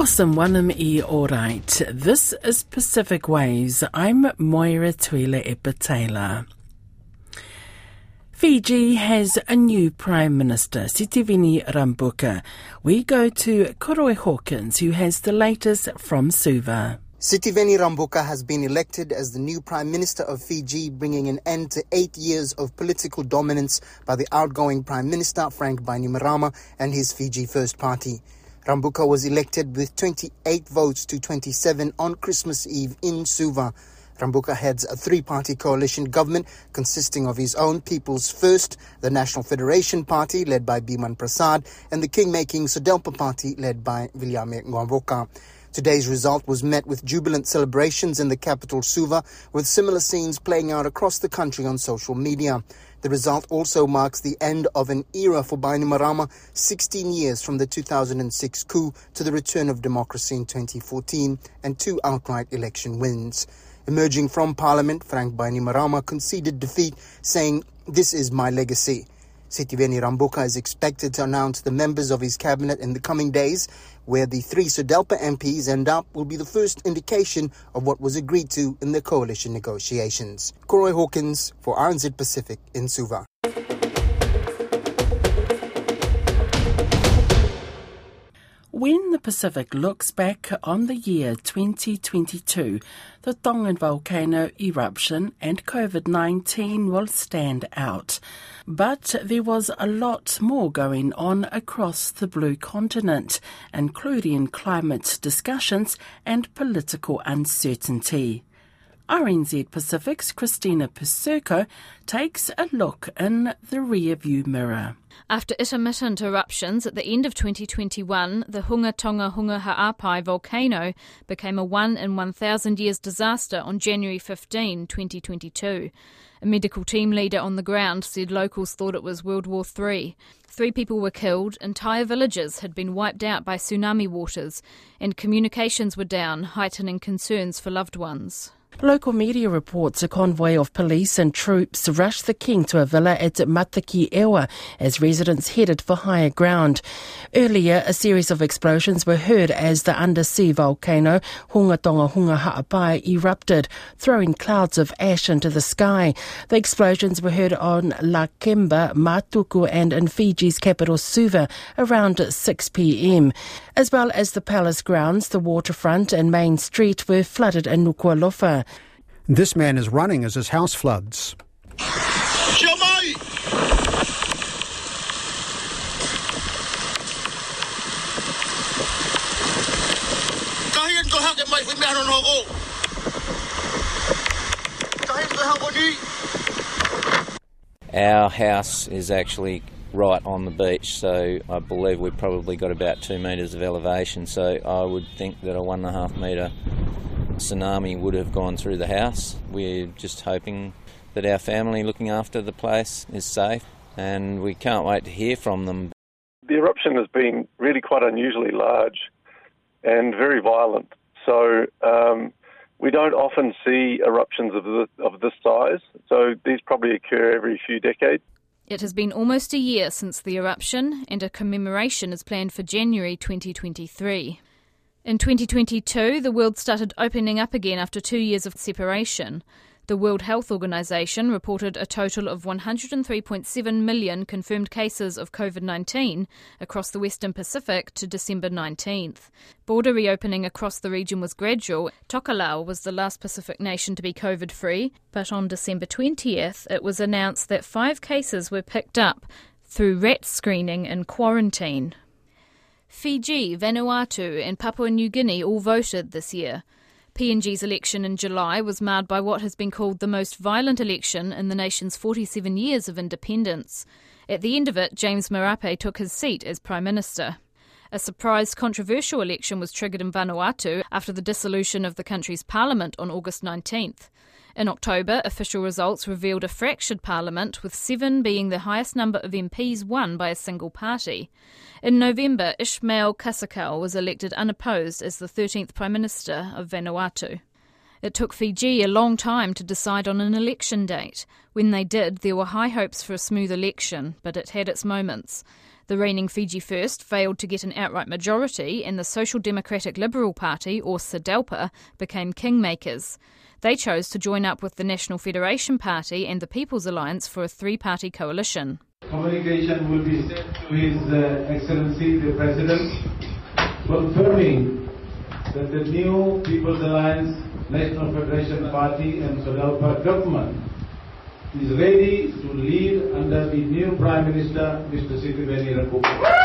Possum wanam i alright. This is Pacific Waves. I'm Moera Tuilaepa Taylor. Fiji has a new Prime Minister, Sitiveni Rabuka. We go to Koroi Hawkins, who has the latest from Suva. Sitiveni Rabuka has been elected as the new Prime Minister of Fiji, bringing an end to eight years of political dominance by the outgoing Prime Minister Frank Bainimarama and his Fiji First Party. Rabuka was elected with 28 votes to 27 on Christmas Eve in Suva. Rabuka heads a three party coalition government consisting of his own People's First, the National Federation Party led by Biman Prasad, and the king making SODELPA Party led by Viliame Gavoka. Today's result was met with jubilant celebrations in the capital Suva, with similar scenes playing out across the country on social media. The result also marks the end of an era for Bainimarama, 16 years from the 2006 coup to the return of democracy in 2014 and two outright election wins. Emerging from parliament, Frank Bainimarama conceded defeat, saying, This is my legacy. Sitiveni Rabuka is expected to announce the members of his cabinet in the coming days. Where the three SODELPA MPs end up will be the first indication of what was agreed to in the coalition negotiations. Koroi Hawkins for RNZ Pacific in Suva. When the Pacific looks back on the year 2022, the Tongan volcano eruption and COVID 19 will stand out. But there was a lot more going on across the blue continent, including climate discussions and political uncertainty. RNZ Pacific's Christina Persico takes a look in the rearview mirror. After intermittent eruptions at the end of 2021, the Hunga Tonga Hunga Ha'apai volcano became a 1 in 1,000 years disaster on January 15, 2022. A medical team leader on the ground said locals thought it was World War III. Three people were killed, entire villages had been wiped out by tsunami waters, and communications were down, heightening concerns for loved ones. Local media reports a convoy of police and troops rushed the king to a villa at Mataki'eua as residents headed for higher ground. Earlier, a series of explosions were heard as the undersea volcano Hunga Tonga Hunga Ha'apai erupted, throwing clouds of ash into the sky. The explosions were heard on Lakemba, Matuku and in Fiji's capital Suva around 6 p.m. As well as the palace grounds, the waterfront and main street were flooded in Nuku'alofa. This man is running as his house floods. Our house is actually right on the beach, so I believe we've probably got about two metres of elevation. So I would think that a one and a half metre tsunami would have gone through the house. We're just hoping that our family looking after the place is safe, and we can't wait to hear from them. The eruption has been really quite unusually large and very violent. So um, we don't often see eruptions of, the, of this size. So these probably occur every few decades. It has been almost a year since the eruption, and a commemoration is planned for January 2023. In 2022, the world started opening up again after two years of separation. The World Health Organization reported a total of 103.7 million confirmed cases of COVID 19 across the Western Pacific to December 19th. Border reopening across the region was gradual. Tokelau was the last Pacific nation to be COVID free, but on December 20th, it was announced that five cases were picked up through rat screening and quarantine. Fiji, Vanuatu, and Papua New Guinea all voted this year. PNG's election in July was marred by what has been called the most violent election in the nation's 47 years of independence. At the end of it, James Marape took his seat as Prime Minister. A surprise controversial election was triggered in Vanuatu after the dissolution of the country's parliament on August 19th. In October, official results revealed a fractured parliament, with seven being the highest number of MPs won by a single party. In November, Ishmael Kalsakau was elected unopposed as the 13th Prime Minister of Vanuatu. It took Fiji a long time to decide on an election date. When they did, there were high hopes for a smooth election, but it had its moments. The reigning Fiji First failed to get an outright majority, and the Social Democratic Liberal Party, or SODELPA, became kingmakers. They chose to join up with the National Federation Party and the People's Alliance for a three party coalition. Communication will be sent to His uh, Excellency the President, confirming that the new People's Alliance, National Federation Party, and SODELPA government is ready to lead under the new Prime Minister, Mr. Sitiveni Rabuka.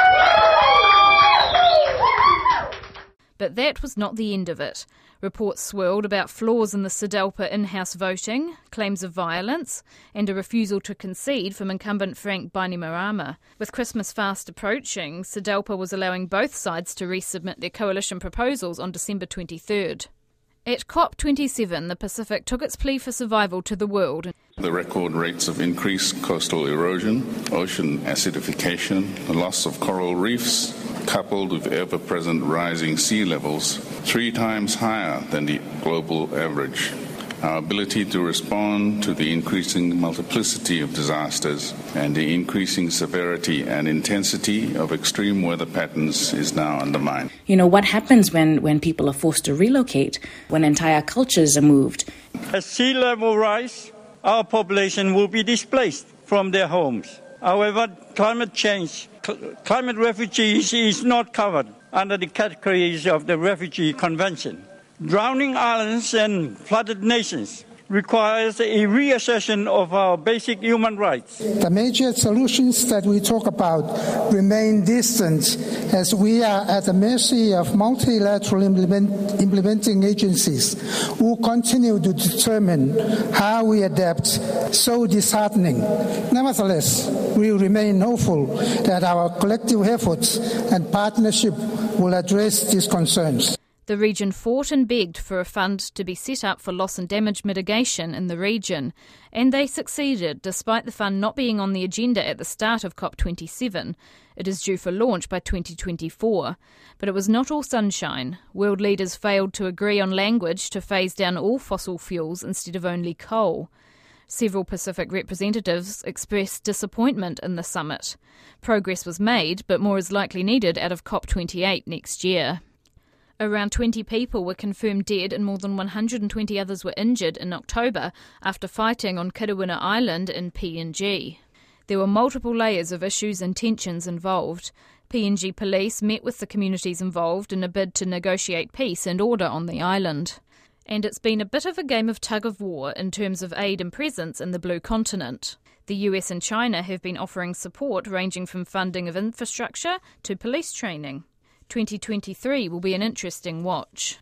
But that was not the end of it. Reports swirled about flaws in the SODELPA in house voting, claims of violence, and a refusal to concede from incumbent Frank Bainimarama. With Christmas fast approaching, SODELPA was allowing both sides to resubmit their coalition proposals on December 23rd. At COP27, the Pacific took its plea for survival to the world. The record rates of increased coastal erosion, ocean acidification, the loss of coral reefs, coupled with ever present rising sea levels, three times higher than the global average. Our ability to respond to the increasing multiplicity of disasters and the increasing severity and intensity of extreme weather patterns is now undermined. You know, what happens when, when people are forced to relocate, when entire cultures are moved? As sea level rise, our population will be displaced from their homes. However, climate change, cl- climate refugees is not covered under the categories of the Refugee Convention. Drowning islands and flooded nations requires a reassessment of our basic human rights. The major solutions that we talk about remain distant as we are at the mercy of multilateral implement, implementing agencies who continue to determine how we adapt. So disheartening. Nevertheless, we remain hopeful that our collective efforts and partnership will address these concerns. The region fought and begged for a fund to be set up for loss and damage mitigation in the region, and they succeeded despite the fund not being on the agenda at the start of COP27. It is due for launch by 2024. But it was not all sunshine. World leaders failed to agree on language to phase down all fossil fuels instead of only coal. Several Pacific representatives expressed disappointment in the summit. Progress was made, but more is likely needed out of COP28 next year. Around 20 people were confirmed dead and more than 120 others were injured in October after fighting on Kiriwina Island in PNG. There were multiple layers of issues and tensions involved. PNG police met with the communities involved in a bid to negotiate peace and order on the island. And it's been a bit of a game of tug of war in terms of aid and presence in the Blue Continent. The US and China have been offering support ranging from funding of infrastructure to police training. 2023 will be an interesting watch.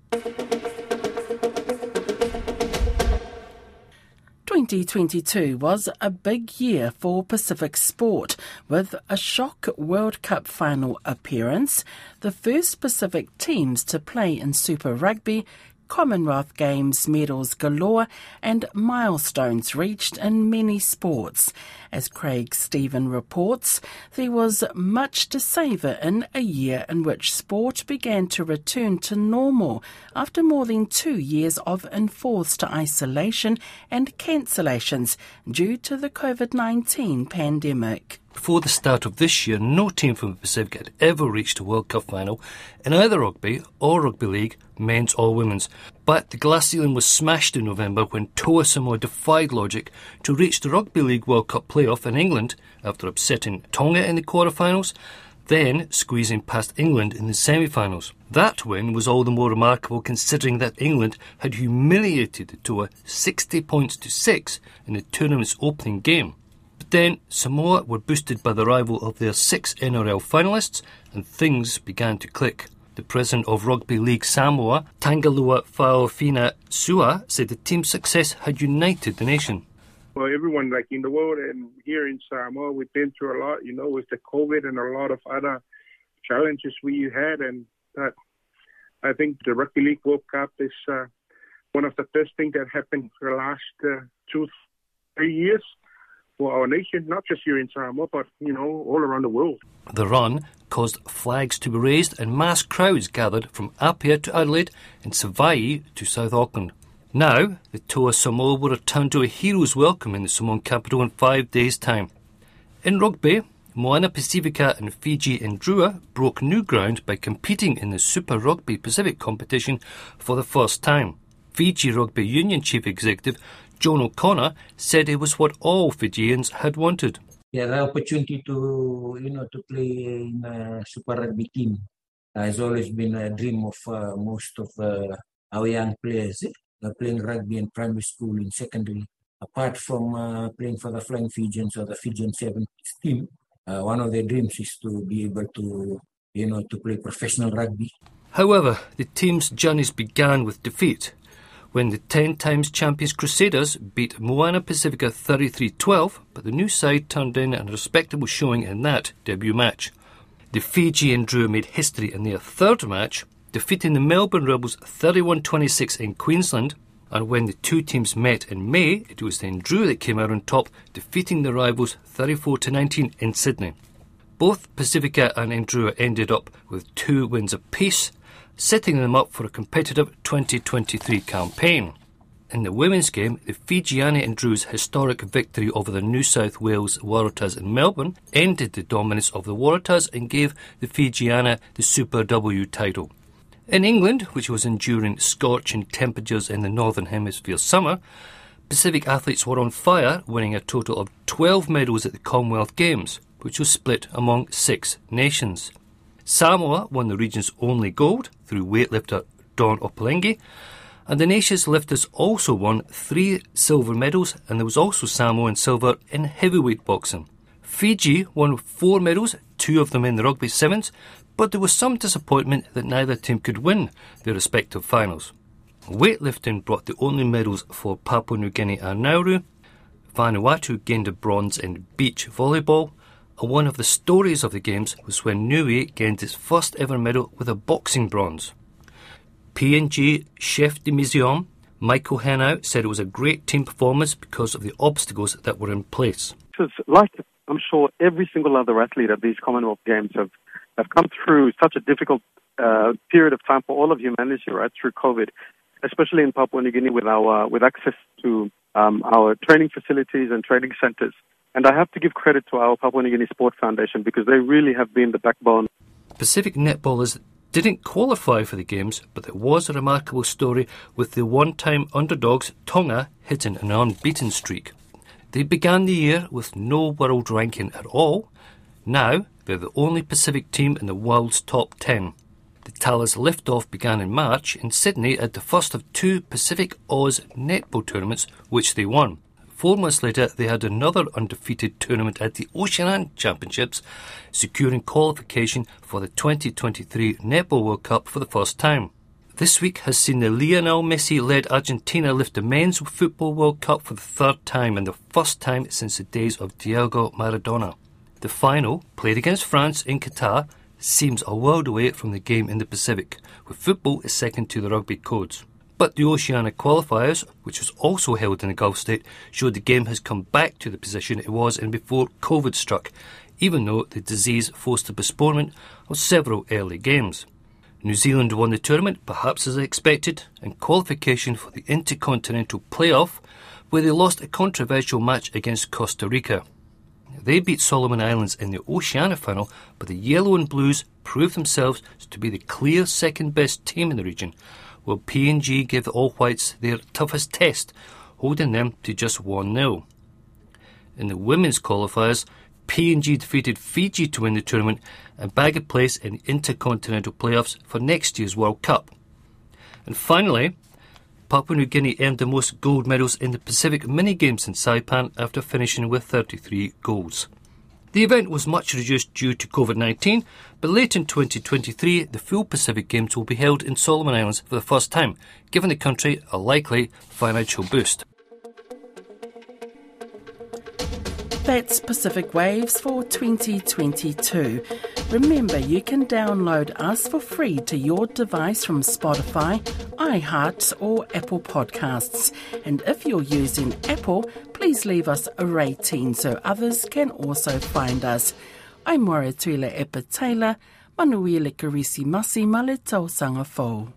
2022 was a big year for Pacific sport with a shock World Cup final appearance, the first Pacific teams to play in Super Rugby, Commonwealth Games medals galore, and milestones reached in many sports. As Craig Stephen reports, there was much to savour in a year in which sport began to return to normal after more than two years of enforced isolation and cancellations due to the COVID 19 pandemic. Before the start of this year, no team from the Pacific had ever reached a World Cup final in either rugby or rugby league, men's or women's. But the glass ceiling was smashed in November when Toa Samoa defied logic to reach the Rugby League World Cup playoff in England after upsetting Tonga in the quarterfinals, then squeezing past England in the semi-finals. That win was all the more remarkable considering that England had humiliated Toa 60 points to 6 in the tournament's opening game. Then Samoa were boosted by the arrival of their six NRL finalists, and things began to click. The president of Rugby League Samoa, Tangalua Faofina Sua, said the team's success had united the nation. Well, everyone, like in the world and here in Samoa, we've been through a lot, you know, with the COVID and a lot of other challenges we had. And that, I think the Rugby League World Cup is uh, one of the best things that happened for the last uh, two, three years for our nation, not just here in Samoa, but you know all around the world. The run caused flags to be raised and mass crowds gathered from Apia to Adelaide and Savaii to South Auckland. Now, the Toa Samoa will return to a hero's welcome in the Samoan capital in five days' time. In rugby, Moana Pacifica and Fiji Drua broke new ground by competing in the Super Rugby Pacific competition for the first time. Fiji Rugby Union Chief Executive John O'Connor said it was what all Fijians had wanted. Yeah, the opportunity to you know to play in a Super Rugby team has always been a dream of uh, most of uh, our young players. Eh? playing rugby in primary school, in secondary. Apart from uh, playing for the Flying Fijians or the Fijian Sevens team, uh, one of their dreams is to be able to, you know, to play professional rugby. However, the team's journeys began with defeat when the 10 times champions Crusaders beat Moana Pacifica 33 12, but the new side turned in a respectable showing in that debut match. The Fiji Drua made history in their third match, defeating the Melbourne Rebels 31 26 in Queensland. And when the two teams met in May, it was the Drua that came out on top, defeating the rivals 34 19 in Sydney. Both Pacifica and Drua ended up with two wins apiece, setting them up for a competitive 2023 campaign. In the women's game, the Fijiana and Drua's historic victory over the New South Wales Waratahs in Melbourne ended the dominance of the Waratahs and gave the Fijiana the Super W title. In England, which was enduring scorching temperatures in the Northern Hemisphere summer, Pacific athletes were on fire, winning a total of 12 medals at the Commonwealth Games, which was split among six nations. Samoa won the region's only gold through weightlifter Don Opeloge, and the nation's lifters also won three silver medals, and there was also Samoan silver in heavyweight boxing. Fiji won four medals, two of them in the rugby sevens, but there was some disappointment that neither team could win their respective finals. Weightlifting brought the only medals for Papua New Guinea and Nauru. Vanuatu gained a bronze in beach volleyball, one of the stories of the Games was when Niue gained its first ever medal with a boxing bronze. PNG chef de mission Michael Henau said it was a great team performance because of the obstacles that were in place. like I'm sure every single other athlete at these Commonwealth Games have, have come through such a difficult uh, period of time for all of humanity, right, through COVID, especially in Papua New Guinea with our with access to um, our training facilities and training centers. And I have to give credit to our Papua New Guinea Sport Foundation because they really have been the backbone. Pacific netballers didn't qualify for the Games, but there was a remarkable story with the one time underdogs Tonga hitting an unbeaten streak. They began the year with no world ranking at all. Now they're the only Pacific team in the world's top 10. The Talas liftoff began in March in Sydney at the first of two Pacific Oz netball tournaments, which they won. Four months later, they had another undefeated tournament at the Oceania Championships, securing qualification for the 2023 Netball World Cup for the first time. This week has seen the Lionel Messi led Argentina lift the Men's Football World Cup for the third time and the first time since the days of Diego Maradona. The final, played against France in Qatar, seems a world away from the game in the Pacific, where football is second to the rugby codes. But the Oceania qualifiers, which was also held in the Gulf state, showed the game has come back to the position it was in before COVID struck, even though the disease forced the postponement of several early games. New Zealand won the tournament, perhaps as expected, in qualification for the Intercontinental Playoff, where they lost a controversial match against Costa Rica. They beat Solomon Islands in the Oceania final, but the Yellow and Blues proved themselves to be the clear second best team in the region, will PNG give the All Whites their toughest test, holding them to just 1 0. In the women's qualifiers, PNG defeated Fiji to win the tournament and bag a place in intercontinental playoffs for next year's World Cup. And finally, Papua New Guinea earned the most gold medals in the Pacific Mini Games in Saipan after finishing with 33 golds. The event was much reduced due to COVID 19, but late in 2023, the full Pacific Games will be held in Solomon Islands for the first time, giving the country a likely financial boost. That's Pacific Waves for 2022. Remember, you can download us for free to your device from Spotify, iHeart, or Apple Podcasts. And if you're using Apple, please leave us a rating so others can also find us. I'm Moera Tuilaepa Taylor, manuia karisi masi ma le tausanga